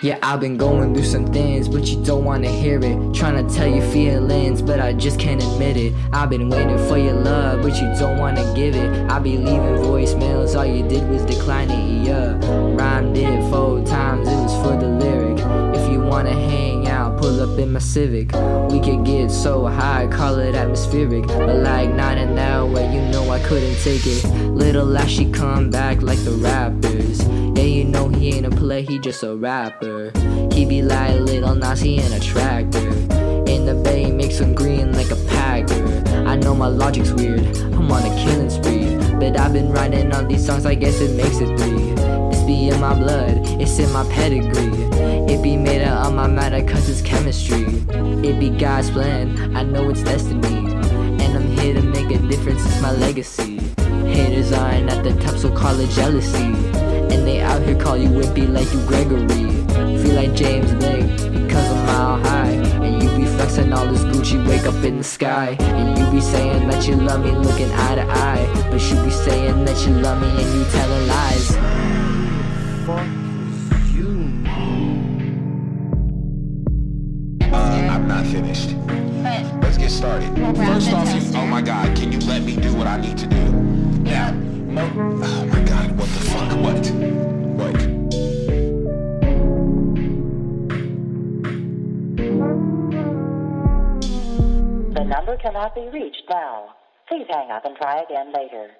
Yeah, I've been going through some things, but you don't wanna hear it. Trying to tell you feelings, but I just can't admit it. I've been waiting for your love, but you don't wanna give it. I be leaving voicemails, all you did was decline it, yeah. Rhymed it four times, it was for the lyric. If you wanna hang out, pull up in my Civic. We could get so high, call it atmospheric. But like not that way, you know I couldn't take it. Lil Ashy come back like the rappers. He just a rapper. He be like Lil Nas X in a tractor. In the bay, makes him green like a packer. I know my logic's weird, I'm on a killing spree. But I've been writing all these songs, I guess it makes it three. This be in my blood, it's in my pedigree. It be made out of my matter cause it's chemistry. It be God's plan, I know it's destiny. And I'm here to make a difference, it's my legacy. Haters aren't at the top, so call it jealousy. And they out here call you wimpy like you Gregory. Feel like James Blake because I'm mile high. And you be flexing all this Gucci, wake up in the sky. And you be saying that you love me, looking eye to eye. But you be saying that you love me and you telling lies. Uh, I'm not finished. But Let's get started. First off, you, oh my God, can you let me do what I need to do? Now, The number cannot be reached now. Please hang up and try again later.